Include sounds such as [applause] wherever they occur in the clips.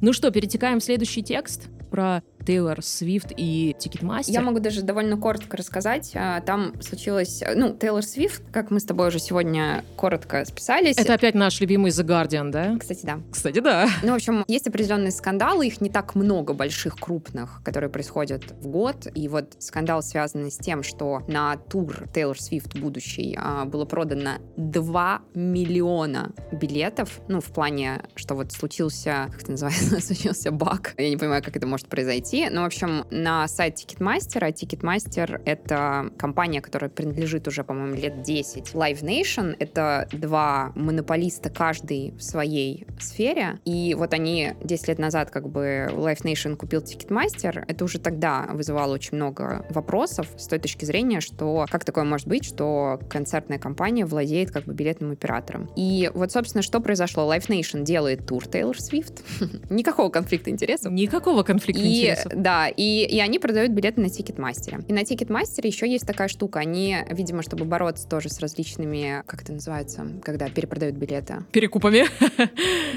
Ну что, перетекаем в следующий текст про Тейлор Свифт и Ticketmaster. Я могу даже довольно коротко рассказать. А, там случилось... Ну, Тейлор Свифт, как мы с тобой уже сегодня коротко списались. Это опять наш любимый The Guardian, да? Кстати, да. Кстати, да. Ну, в общем, есть определенные скандалы, их не так много больших, крупных, которые происходят в год. И вот скандал связан с тем, что на тур Тейлор Свифт будущий а, было продано 2 миллиона билетов. Ну, в плане, что вот случился, как это называется, [laughs] случился баг. Я не понимаю, как это может произойти найти. Ну, в общем, на сайт Ticketmaster, а Ticketmaster — это компания, которая принадлежит уже, по-моему, лет 10. Live Nation — это два монополиста, каждый в своей сфере. И вот они 10 лет назад как бы Live Nation купил Ticketmaster. Это уже тогда вызывало очень много вопросов с той точки зрения, что как такое может быть, что концертная компания владеет как бы билетным оператором. И вот, собственно, что произошло? Live Nation делает тур Taylor Swift. [laughs] Никакого конфликта интересов. Никакого конфликта и интересов интересов. Да, и, и они продают билеты на Ticketmaster'е. И на Ticketmaster'е еще есть такая штука. Они, видимо, чтобы бороться тоже с различными, как это называется, когда перепродают билеты. Перекупами.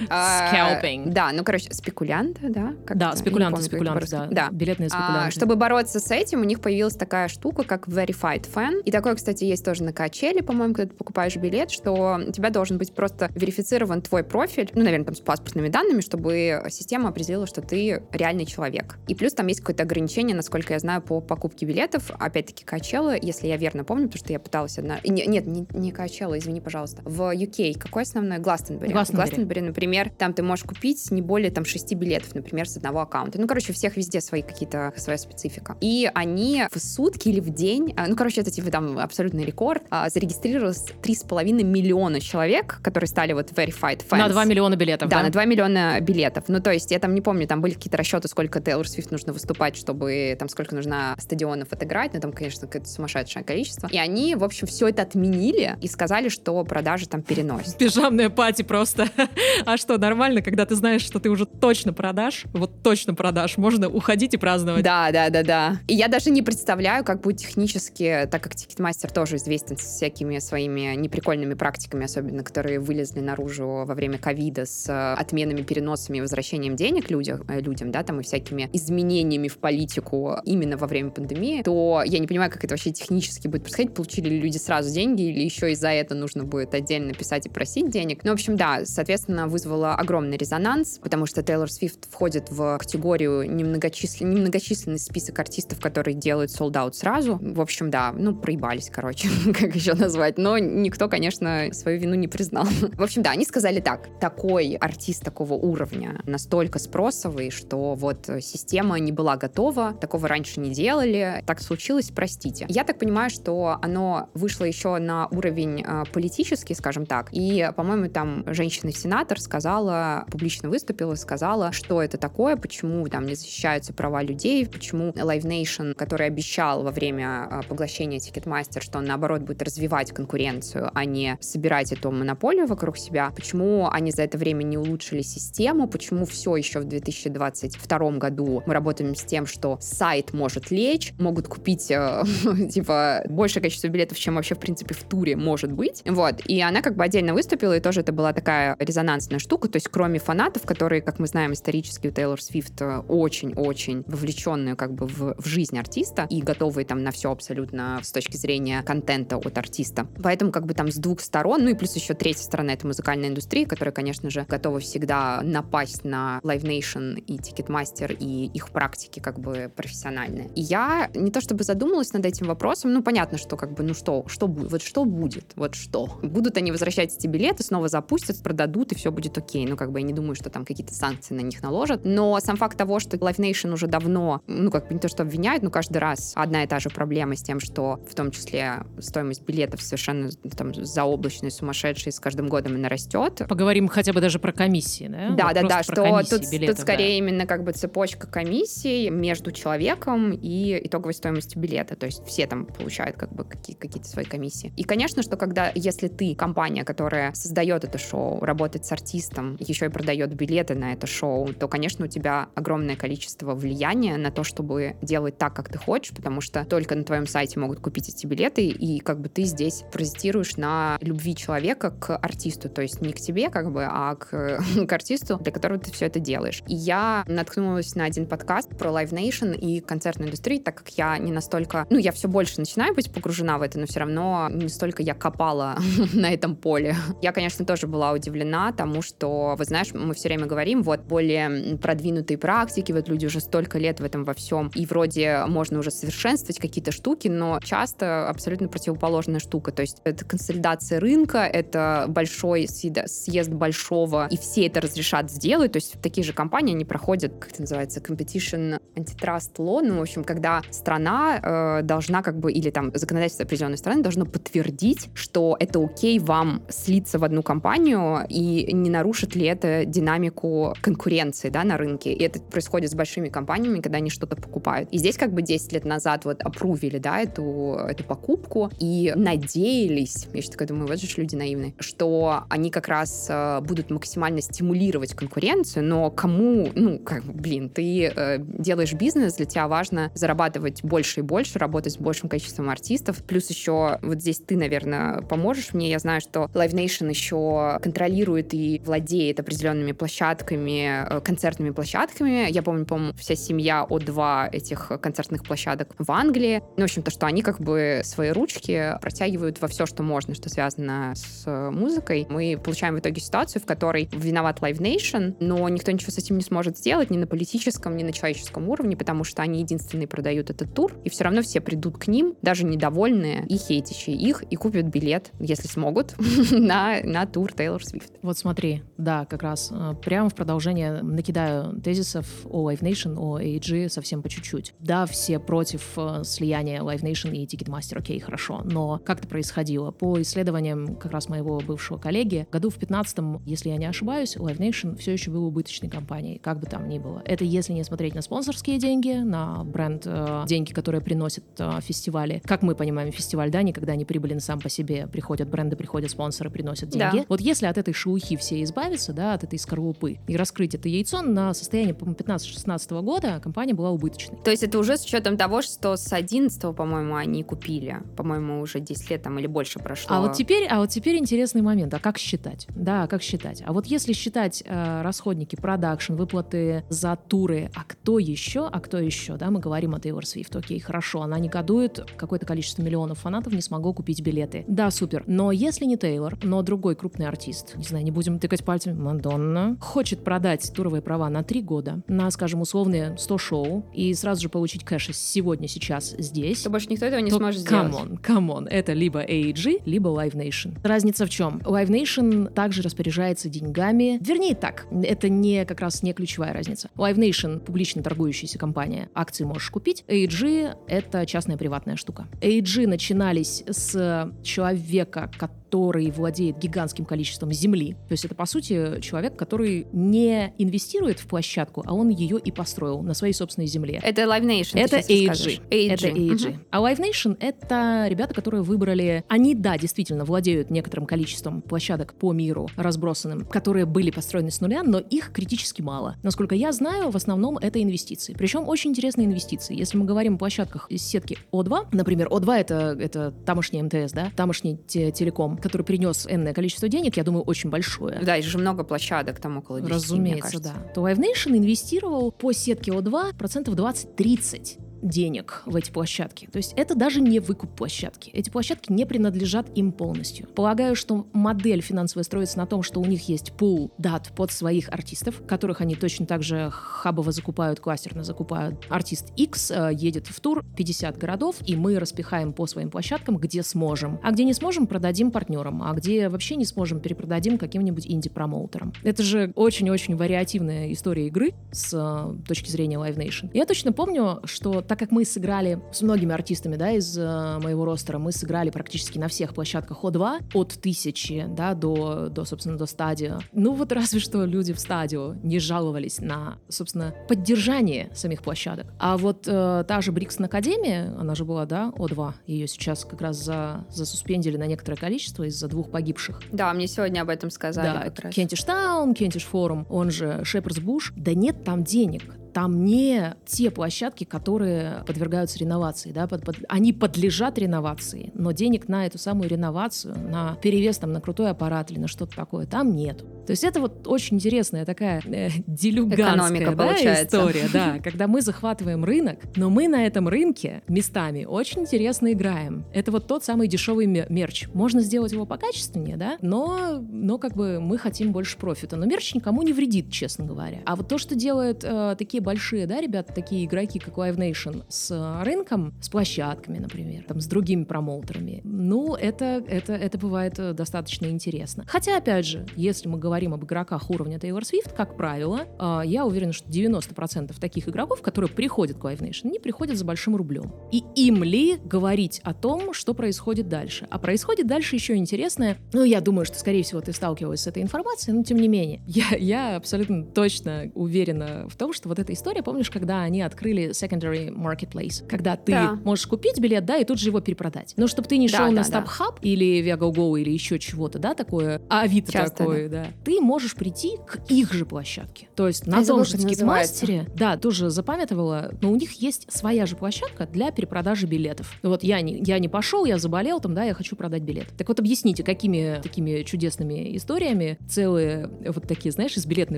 Скалпинг. Да, ну, короче, спекулянты, да? Да, спекулянты, спекулянты, да. Да. Билетные а, спекулянты. Чтобы бороться с этим, у них появилась такая штука, как Verified Fan. И такое, кстати, есть тоже на качеле, по-моему, когда ты покупаешь билет, что у тебя должен быть просто верифицирован твой профиль, ну, наверное, там с паспортными данными, чтобы система определила, что ты реальный человек. И плюс там есть какое-то ограничение, насколько я знаю, по покупке билетов. Опять-таки, Качелла, если я верно помню, потому что я пыталась одна... Не, нет, не, не Качелла, извини, пожалуйста. В UK какой основной? Гластенбери. Гластенбери, например, там ты можешь купить не более там шести билетов, например, с одного аккаунта. Ну, короче, у всех везде свои какие-то, своя специфика. И они в сутки или в день, а, ну, короче, это типа там абсолютный рекорд, а, зарегистрировалось 3,5 миллиона человек, которые стали вот verified fans. На 2 миллиона билетов, да? Да, на 2 миллиона билетов. Ну, то есть, я там не помню, там были какие-то расчеты, сколько Тейлор Свифт нужно выступать, чтобы там сколько нужно стадионов отыграть, ну там, конечно, какое-то сумасшедшее количество. И они, в общем, все это отменили и сказали, что продажи там переносят. Пижамная party просто. [laughs] а что, нормально, когда ты знаешь, что ты уже точно продашь, вот точно продашь, можно уходить и праздновать. Да, да, да, да. И я даже не представляю, как будет технически, так как Ticketmaster тоже известен с всякими своими неприкольными практиками, особенно которые вылезли наружу во время ковида с отменами, переносами и возвращением денег людям, э, людям, да, там и всякими изменениями в политику именно во время пандемии, то я не понимаю, как это вообще технически будет происходить. Получили ли люди сразу деньги или еще и за это нужно будет отдельно писать и просить денег. Ну, в общем, да, соответственно, вызвало огромный резонанс, потому что Тейлор Свифт входит в категорию немногочисленный, немногочисленный список артистов, которые делают солдат сразу. В общем, да, ну, проебались, короче, [laughs] как еще назвать. Но никто, конечно, свою вину не признал. [laughs] В общем, да, они сказали так. Такой артист такого уровня настолько спросовый, что вот система не была готова, такого раньше не делали, так случилось, простите. Я так понимаю, что оно вышло еще на уровень э, политический, скажем так, и, по-моему, там женщина-сенатор сказала, публично выступила, сказала, что это такое, почему там не защищаются права людей, почему Live Nation, который обещал во время э, поглощения Ticketmaster, что он, наоборот, будет развивать конкуренцию, а не собирать эту монополию вокруг себя, почему они за это время не улучшили систему, почему все еще в 2022 году работаем с тем, что сайт может лечь, могут купить, э, [laughs] типа, большее количество билетов, чем вообще, в принципе, в туре может быть. Вот. И она как бы отдельно выступила, и тоже это была такая резонансная штука. То есть, кроме фанатов, которые, как мы знаем, исторически у Тейлор Свифт э, очень-очень вовлеченные как бы в, в жизнь артиста и готовые там на все абсолютно с точки зрения контента от артиста. Поэтому как бы там с двух сторон, ну и плюс еще третья сторона — это музыкальная индустрия, которая, конечно же, готова всегда напасть на Live Nation и Ticketmaster и их практики как бы профессиональные. И я не то чтобы задумалась над этим вопросом, ну понятно, что как бы, ну что, что будет, вот что будет, вот что. Будут они возвращать эти билеты, снова запустят, продадут, и все будет окей. Ну как бы я не думаю, что там какие-то санкции на них наложат. Но сам факт того, что Live Nation уже давно, ну как бы не то, что обвиняют, но каждый раз одна и та же проблема с тем, что в том числе стоимость билетов совершенно там заоблачная, сумасшедшая, с каждым годом она растет. Поговорим хотя бы даже про комиссии, да? Да, вот да, да, что тут, билетов, тут скорее да. именно как бы цепочка комиссий между человеком и итоговой стоимостью билета. То есть все там получают как бы какие- какие-то свои комиссии. И, конечно, что когда, если ты компания, которая создает это шоу, работает с артистом, еще и продает билеты на это шоу, то, конечно, у тебя огромное количество влияния на то, чтобы делать так, как ты хочешь, потому что только на твоем сайте могут купить эти билеты, и как бы ты здесь паразитируешь на любви человека к артисту, то есть не к тебе, как бы, а к, [laughs] к артисту, для которого ты все это делаешь. И я наткнулась на один подкаст про Live Nation и концертную индустрию, так как я не настолько... Ну, я все больше начинаю быть погружена в это, но все равно не столько я копала [laughs] на этом поле. Я, конечно, тоже была удивлена тому, что, вы знаешь, мы все время говорим, вот, более продвинутые практики, вот люди уже столько лет в этом во всем, и вроде можно уже совершенствовать какие-то штуки, но часто абсолютно противоположная штука. То есть это консолидация рынка, это большой съезд большого, и все это разрешат сделать. То есть такие же компании, они проходят, как это называется, competition antitrust law, ну, в общем, когда страна э, должна как бы, или там законодательство определенной страны должно подтвердить, что это окей вам слиться в одну компанию, и не нарушит ли это динамику конкуренции, да, на рынке. И это происходит с большими компаниями, когда они что-то покупают. И здесь как бы 10 лет назад вот опрувили, да, эту, эту покупку, и надеялись, я сейчас такая думаю, вот же люди наивные, что они как раз э, будут максимально стимулировать конкуренцию, но кому, ну, как, блин, ты э, делаешь бизнес, для тебя важно зарабатывать больше и больше, работать с большим количеством артистов, плюс еще вот здесь ты, наверное, поможешь мне, я знаю, что Live Nation еще контролирует и владеет определенными площадками, э, концертными площадками, я помню, по-моему, вся семья О2 этих концертных площадок в Англии, ну, в общем, то, что они как бы свои ручки протягивают во все, что можно, что связано с музыкой. Мы получаем в итоге ситуацию, в которой виноват Live Nation, но никто ничего с этим не сможет сделать ни на политическом, ни на человеческом уровне, потому что они единственные продают этот тур, и все равно все придут к ним, даже недовольные и хейтящие их, и купят билет, если смогут, [laughs] на, на тур Тейлор Свифт. Вот смотри, да, как раз э, прямо в продолжение накидаю тезисов о Live Nation, о AEG совсем по чуть-чуть. Да, все против э, слияния Live Nation и Ticketmaster, окей, хорошо, но как это происходило? По исследованиям как раз моего бывшего коллеги, году в 15 если я не ошибаюсь, Live Nation все еще был убыточной компанией, как бы там ни было. Это если не смотреть на спонсорские деньги, на бренд, э, деньги, которые приносят э, фестивали. Как мы понимаем, фестиваль, да, никогда не прибылен сам по себе. Приходят бренды, приходят спонсоры, приносят деньги. Да. Вот если от этой шелухи все избавиться, да, от этой скорлупы, и раскрыть это яйцо, на состояние, по-моему, 15-16 года компания была убыточной. То есть это уже с учетом того, что с 11 по-моему, они купили. По-моему, уже 10 лет там или больше прошло. А вот теперь, а вот теперь интересный момент. А как считать? Да, как считать? А вот если считать э, расходники, продакшн, выплаты за туры, а кто еще? А кто еще? Да, мы говорим о Тейлор Свифт. Окей, хорошо, она негодует, какое-то количество миллионов фанатов не смогло купить билеты. Да, супер. Но если не Тейлор, но другой крупный артист, не знаю, не будем тыкать пальцами, Мадонна, хочет продать туровые права на три года, на, скажем, условные 100 шоу, и сразу же получить кэш сегодня, сейчас, здесь, то больше никто этого не сможет сделать. Come on, come on. Это либо AEG, либо Live Nation. Разница в чем? Live Nation также распоряжается деньгами. Вернее так, это не как раз не ключевая разница. Live Nation — публично торгующаяся компания. Акции можешь купить. AEG — это частная приватная штука. AEG начинались с человека, который который владеет гигантским количеством земли. То есть это, по сути, человек, который не инвестирует в площадку, а он ее и построил на своей собственной земле. Это Live Nation. Это AEG. Это AEG. Угу. А Live Nation — это ребята, которые выбрали... Они, да, действительно, владеют некоторым количеством площадок по миру разбросанным, которые были построены с нуля, но их критически мало. Насколько я знаю, в основном это инвестиции. Причем очень интересные инвестиции. Если мы говорим о площадках из сетки О2, например, О2 — это, это тамошний МТС, да, тамошний те телеком, который принес энное количество денег, я думаю, очень большое. Да, и же много площадок, там около 10, Разумеется, да. То Live Nation инвестировал по сетке О2 процентов 20-30 денег в эти площадки. То есть это даже не выкуп площадки. Эти площадки не принадлежат им полностью. Полагаю, что модель финансовая строится на том, что у них есть пул дат под своих артистов, которых они точно так же хабово закупают, кластерно закупают. Артист X э, едет в тур 50 городов, и мы распихаем по своим площадкам, где сможем. А где не сможем, продадим партнерам. А где вообще не сможем, перепродадим каким-нибудь инди-промоутерам. Это же очень-очень вариативная история игры с э, точки зрения Live Nation. Я точно помню, что так как мы сыграли с многими артистами, да, из э, моего ростера, мы сыграли практически на всех площадках О2, от тысячи, да, до, до, собственно, до стадио. Ну вот разве что люди в стадио не жаловались на, собственно, поддержание самих площадок. А вот э, та же Бриксон Академия, она же была, да, О2, ее сейчас как раз за, засуспендили на некоторое количество из-за двух погибших. Да, мне сегодня об этом сказали. Да, Кентиш Таун, Кентиш Форум, он же Шеперс Буш. Да нет там денег там не те площадки, которые подвергаются реновации, да, под, под, они подлежат реновации, но денег на эту самую реновацию, на перевес там на крутой аппарат или на что-то такое, там нет. То есть это вот очень интересная такая э, делюганская да, история, да, [laughs] когда мы захватываем рынок, но мы на этом рынке местами очень интересно играем. Это вот тот самый дешевый мерч. Можно сделать его покачественнее, да, но, но как бы мы хотим больше профита. Но мерч никому не вредит, честно говоря. А вот то, что делают э, такие большие, да, ребята, такие игроки, как Live Nation, с рынком, с площадками, например, там, с другими промоутерами, ну, это, это, это бывает э, достаточно интересно. Хотя, опять же, если мы говорим об игроках уровня Taylor Swift, как правило, э, я уверена, что 90% таких игроков, которые приходят к Live Nation, не приходят за большим рублем. И им ли говорить о том, что происходит дальше? А происходит дальше еще интересное. Ну, я думаю, что, скорее всего, ты сталкивалась с этой информацией, но тем не менее. [laughs] Я, я абсолютно точно уверена в том, что вот эта история, помнишь, когда они открыли secondary marketplace, когда ты да. можешь купить билет, да, и тут же его перепродать. Но чтобы ты не шел да, на StubHub да. или ViaGoGo или еще чего-то, да, такое, а Авито Часто, такое, да. да, ты можешь прийти к их же площадке. То есть на том же Ticketmaster'е, да, тоже запамятовала, но у них есть своя же площадка для перепродажи билетов. Вот я не, я не пошел, я заболел, там, да, я хочу продать билет. Так вот объясните, какими такими чудесными историями целые вот такие, знаешь, из билетной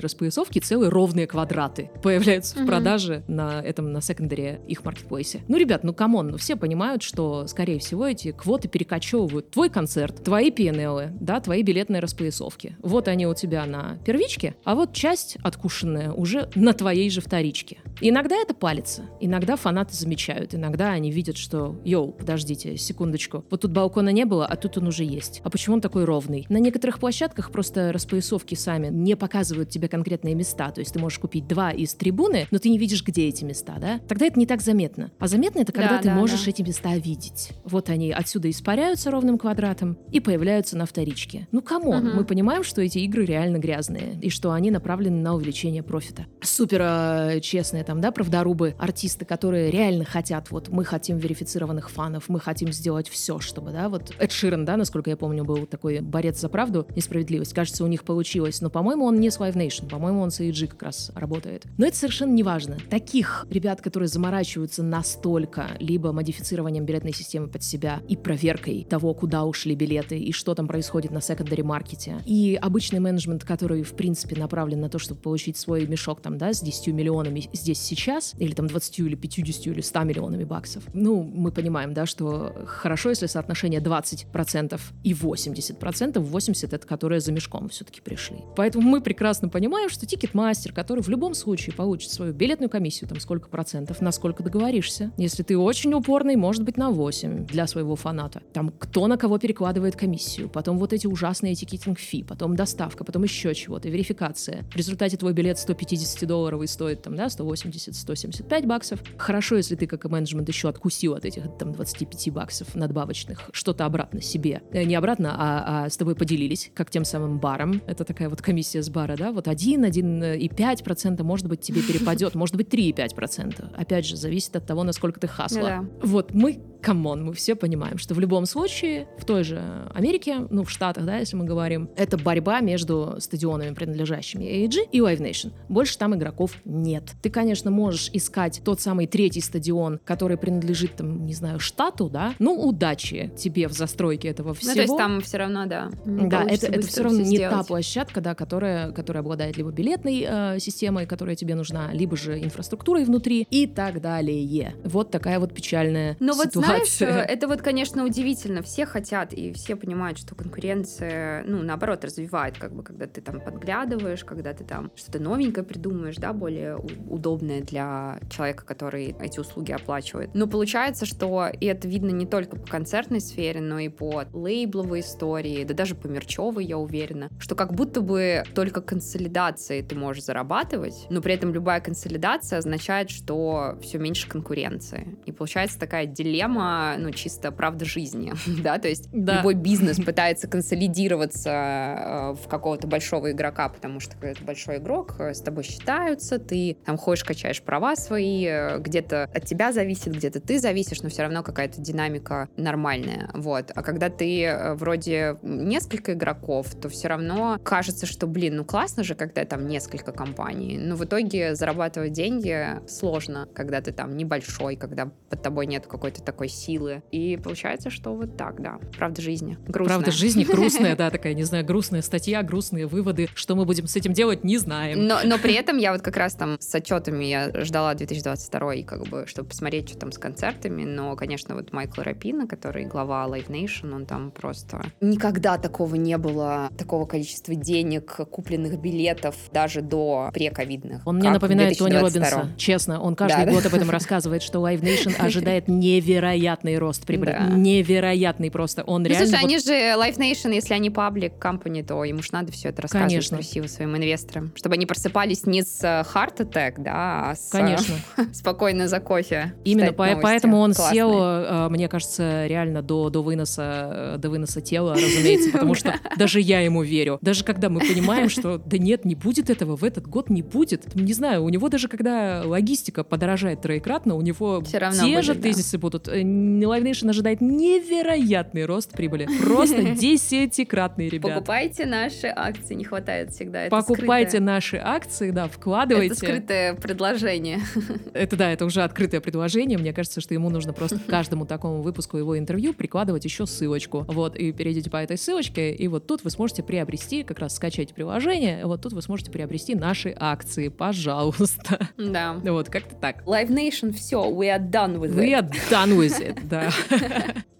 распоясовки целые ровные квадраты появляются появляются в продаже на этом, на secondary их маркетплейсе. Ну, ребят, ну, come on, ну, все понимают, что, скорее всего, эти квоты перекочевывают твой концерт, твои P&L, да, твои билетные распоясовки. Вот они у тебя на первичке, а вот часть откушенная уже на твоей же вторичке. Иногда это палится, иногда фанаты замечают, иногда они видят, что, yo, подождите, секундочку, вот тут балкона не было, а тут он уже есть. А почему он такой ровный? На некоторых площадках просто распоясовки сами не показывают тебе конкретные места, то есть ты можешь купить два из трибуны, но ты не видишь, где эти места, да? Тогда это не так заметно. А заметно это, когда да, ты да, можешь да. эти места видеть. Вот они отсюда испаряются ровным квадратом и появляются на вторичке. Ну, come on, угу. мы понимаем, что эти игры реально грязные и что они направлены на увеличение профита. Супер э, честные там, да, правдорубы, артисты, которые реально хотят, вот мы хотим верифицированных фанов, мы хотим сделать все, чтобы, да, вот Эд Ширен, да, насколько я помню, был такой борец за правду и справедливость. Кажется, у них получилось, но, по-моему, он не с Live Nation, по-моему, он с AEG как раз работает. Но это совершенно совершенно неважно. Таких ребят, которые заморачиваются настолько либо модифицированием билетной системы под себя и проверкой того, куда ушли билеты и что там происходит на secondary маркете, и обычный менеджмент, который, в принципе, направлен на то, чтобы получить свой мешок там, да, с 10 миллионами здесь сейчас, или там 20 или 50 или 100 миллионами баксов. Ну, мы понимаем, да, что хорошо, если соотношение 20% и 80%, 80% это которые за мешком все-таки пришли. Поэтому мы прекрасно понимаем, что Ticketmaster, который в любом случае получит свою билетную комиссию, там сколько процентов, на сколько договоришься. Если ты очень упорный, может быть на 8 для своего фаната. Там кто на кого перекладывает комиссию, потом вот эти ужасные этикетинг фи, потом доставка, потом еще чего-то, верификация. В результате твой билет 150 долларовый стоит там, да, 180-175 баксов. Хорошо, если ты как и менеджмент еще откусил от этих там 25 баксов надбавочных что-то обратно себе. Э, не обратно, а, а с тобой поделились, как тем самым баром. Это такая вот комиссия с бара, да, вот 1, 1,5% может быть тебе перепадет может быть, 3,5%. Опять же, зависит от того, насколько ты хасла. Да. Вот мы come on, мы все понимаем, что в любом случае в той же Америке, ну, в Штатах, да, если мы говорим, это борьба между стадионами, принадлежащими AEG и Live Nation. Больше там игроков нет. Ты, конечно, можешь искать тот самый третий стадион, который принадлежит, там, не знаю, штату, да, ну, удачи тебе в застройке этого всего. Ну, то есть там все равно, да. Да, это, это все равно все не та площадка, да, которая, которая обладает либо билетной э, системой, которая тебе нужна, либо же инфраструктурой внутри и так далее. Вот такая вот печальная Но ситуация. вот знаешь, [laughs] это вот, конечно, удивительно. Все хотят, и все понимают, что конкуренция, ну, наоборот, развивает, как бы, когда ты там подглядываешь, когда ты там что-то новенькое придумаешь, да, более удобное для человека, который эти услуги оплачивает. Но получается, что и это видно не только по концертной сфере, но и по лейбловой истории, да даже по мерчевой, я уверена, что как будто бы только консолидацией ты можешь зарабатывать, но при этом любая консолидация означает, что все меньше конкуренции. И получается такая дилемма, ну, чисто правда жизни, [laughs] да, то есть да. любой бизнес пытается консолидироваться э, в какого-то большого игрока, потому что когда ты большой игрок, э, с тобой считаются, ты там ходишь, качаешь права свои, э, где-то от тебя зависит, где-то ты зависишь, но все равно какая-то динамика нормальная, вот. А когда ты вроде несколько игроков, то все равно кажется, что, блин, ну классно же, когда там несколько компаний, но в итоге зарабатывать деньги сложно, когда ты там небольшой, когда под тобой нет какой-то такой силы. И получается, что вот так, да. Правда жизни. Грустная. Правда жизни грустная, [laughs] да, такая, не знаю, грустная статья, грустные выводы. Что мы будем с этим делать, не знаем. Но, но при этом я вот как раз там с отчетами я ждала 2022, как бы, чтобы посмотреть, что там с концертами. Но, конечно, вот Майкл Рапина, который глава Live Nation, он там просто... Никогда такого не было, такого количества денег, купленных билетов, даже до прековидных. Он мне напоминает Тони Робинса, честно. Он каждый да, год да. об этом рассказывает, что Live Nation [laughs] ожидает невероятный рост прибыли. Да. Невероятный просто. Он ну, реально... Слушай, вот... они же Live Nation, если они паблик company, то ему же надо все это рассказывать Конечно. красиво своим инвесторам, чтобы они просыпались не с э, heart attack, да, а с Конечно. [laughs] спокойно за кофе. Именно по поэтому он Классные. сел, э, мне кажется, реально до, до, выноса, э, до выноса тела, разумеется, потому что [laughs] даже я ему верю. Даже когда мы понимаем, что да нет, не будет этого, в этот год не будет. Не знаю, у него даже когда логистика подорожает троекратно, у него Все равно те будет, же тезисы да. будут. Live Nation ожидает невероятный рост прибыли. Просто [laughs] десятикратный, ребят. Покупайте наши акции, не хватает всегда. Это Покупайте скрытое. наши акции, да, вкладывайте. Это скрытое предложение. Это да, это уже открытое предложение. Мне кажется, что ему нужно просто к [laughs] каждому такому выпуску его интервью прикладывать еще ссылочку. Вот, и перейдите по этой ссылочке, и вот тут вы сможете приобрести, как раз скачать приложение, вот тут вы сможете приобрести наши акции, пожалуйста. Да. Вот, как-то так. Live Nation, все, we are done with it. We are done with it, да. [laughs]